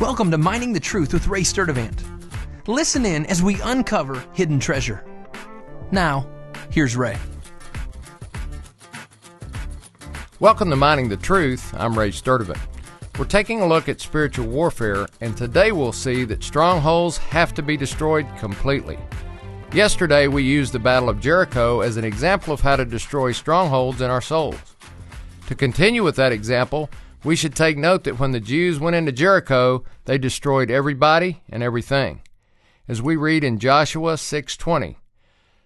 Welcome to Mining the Truth with Ray Sturdivant. Listen in as we uncover hidden treasure. Now, here's Ray. Welcome to Mining the Truth. I'm Ray Sturdivant. We're taking a look at spiritual warfare, and today we'll see that strongholds have to be destroyed completely. Yesterday, we used the Battle of Jericho as an example of how to destroy strongholds in our souls. To continue with that example, we should take note that when the Jews went into Jericho, they destroyed everybody and everything. As we read in Joshua 6:20,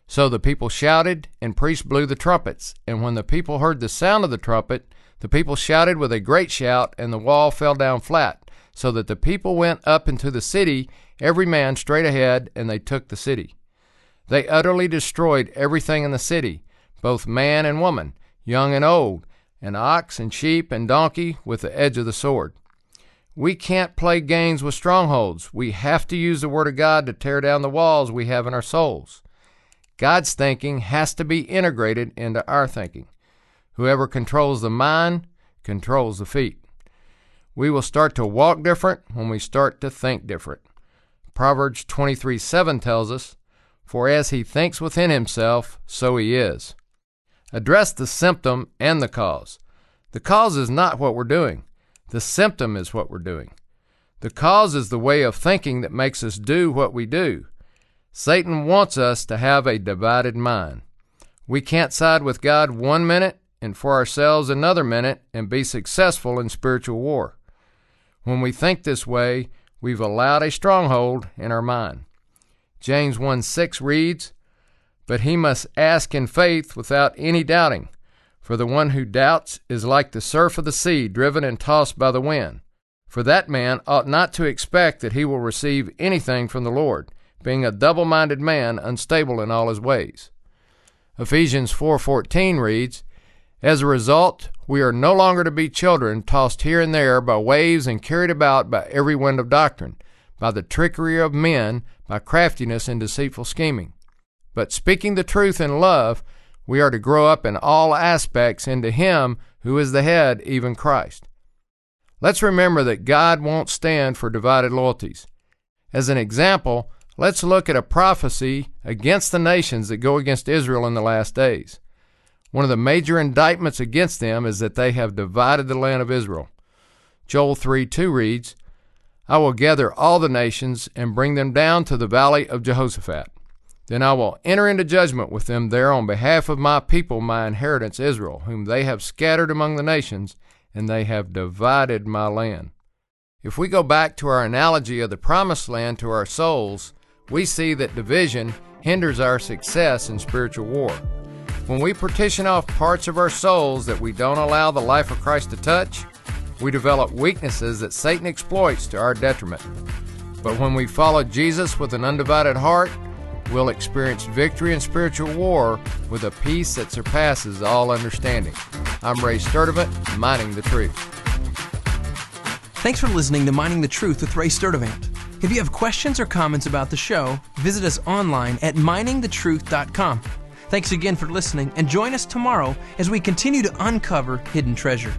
so the people shouted and priests blew the trumpets, and when the people heard the sound of the trumpet, the people shouted with a great shout, and the wall fell down flat, so that the people went up into the city, every man straight ahead, and they took the city. They utterly destroyed everything in the city, both man and woman, young and old, and ox and sheep and donkey with the edge of the sword. We can't play games with strongholds. We have to use the Word of God to tear down the walls we have in our souls. God's thinking has to be integrated into our thinking. Whoever controls the mind controls the feet. We will start to walk different when we start to think different. Proverbs 23 7 tells us, For as he thinks within himself, so he is. Address the symptom and the cause. The cause is not what we're doing, the symptom is what we're doing. The cause is the way of thinking that makes us do what we do. Satan wants us to have a divided mind. We can't side with God one minute and for ourselves another minute and be successful in spiritual war. When we think this way, we've allowed a stronghold in our mind. James 1 6 reads, but he must ask in faith without any doubting. For the one who doubts is like the surf of the sea, driven and tossed by the wind. For that man ought not to expect that he will receive anything from the Lord, being a double-minded man, unstable in all his ways. Ephesians 4:14 reads, As a result, we are no longer to be children tossed here and there by waves and carried about by every wind of doctrine, by the trickery of men, by craftiness and deceitful scheming. But speaking the truth in love, we are to grow up in all aspects into Him who is the head, even Christ. Let's remember that God won't stand for divided loyalties. As an example, let's look at a prophecy against the nations that go against Israel in the last days. One of the major indictments against them is that they have divided the land of Israel. Joel 3 2 reads, I will gather all the nations and bring them down to the valley of Jehoshaphat. Then I will enter into judgment with them there on behalf of my people, my inheritance Israel, whom they have scattered among the nations, and they have divided my land. If we go back to our analogy of the promised land to our souls, we see that division hinders our success in spiritual war. When we partition off parts of our souls that we don't allow the life of Christ to touch, we develop weaknesses that Satan exploits to our detriment. But when we follow Jesus with an undivided heart, we'll experience victory in spiritual war with a peace that surpasses all understanding. I'm Ray Sturdivant, Mining the Truth. Thanks for listening to Mining the Truth with Ray Sturdivant. If you have questions or comments about the show, visit us online at miningthetruth.com. Thanks again for listening, and join us tomorrow as we continue to uncover hidden treasure.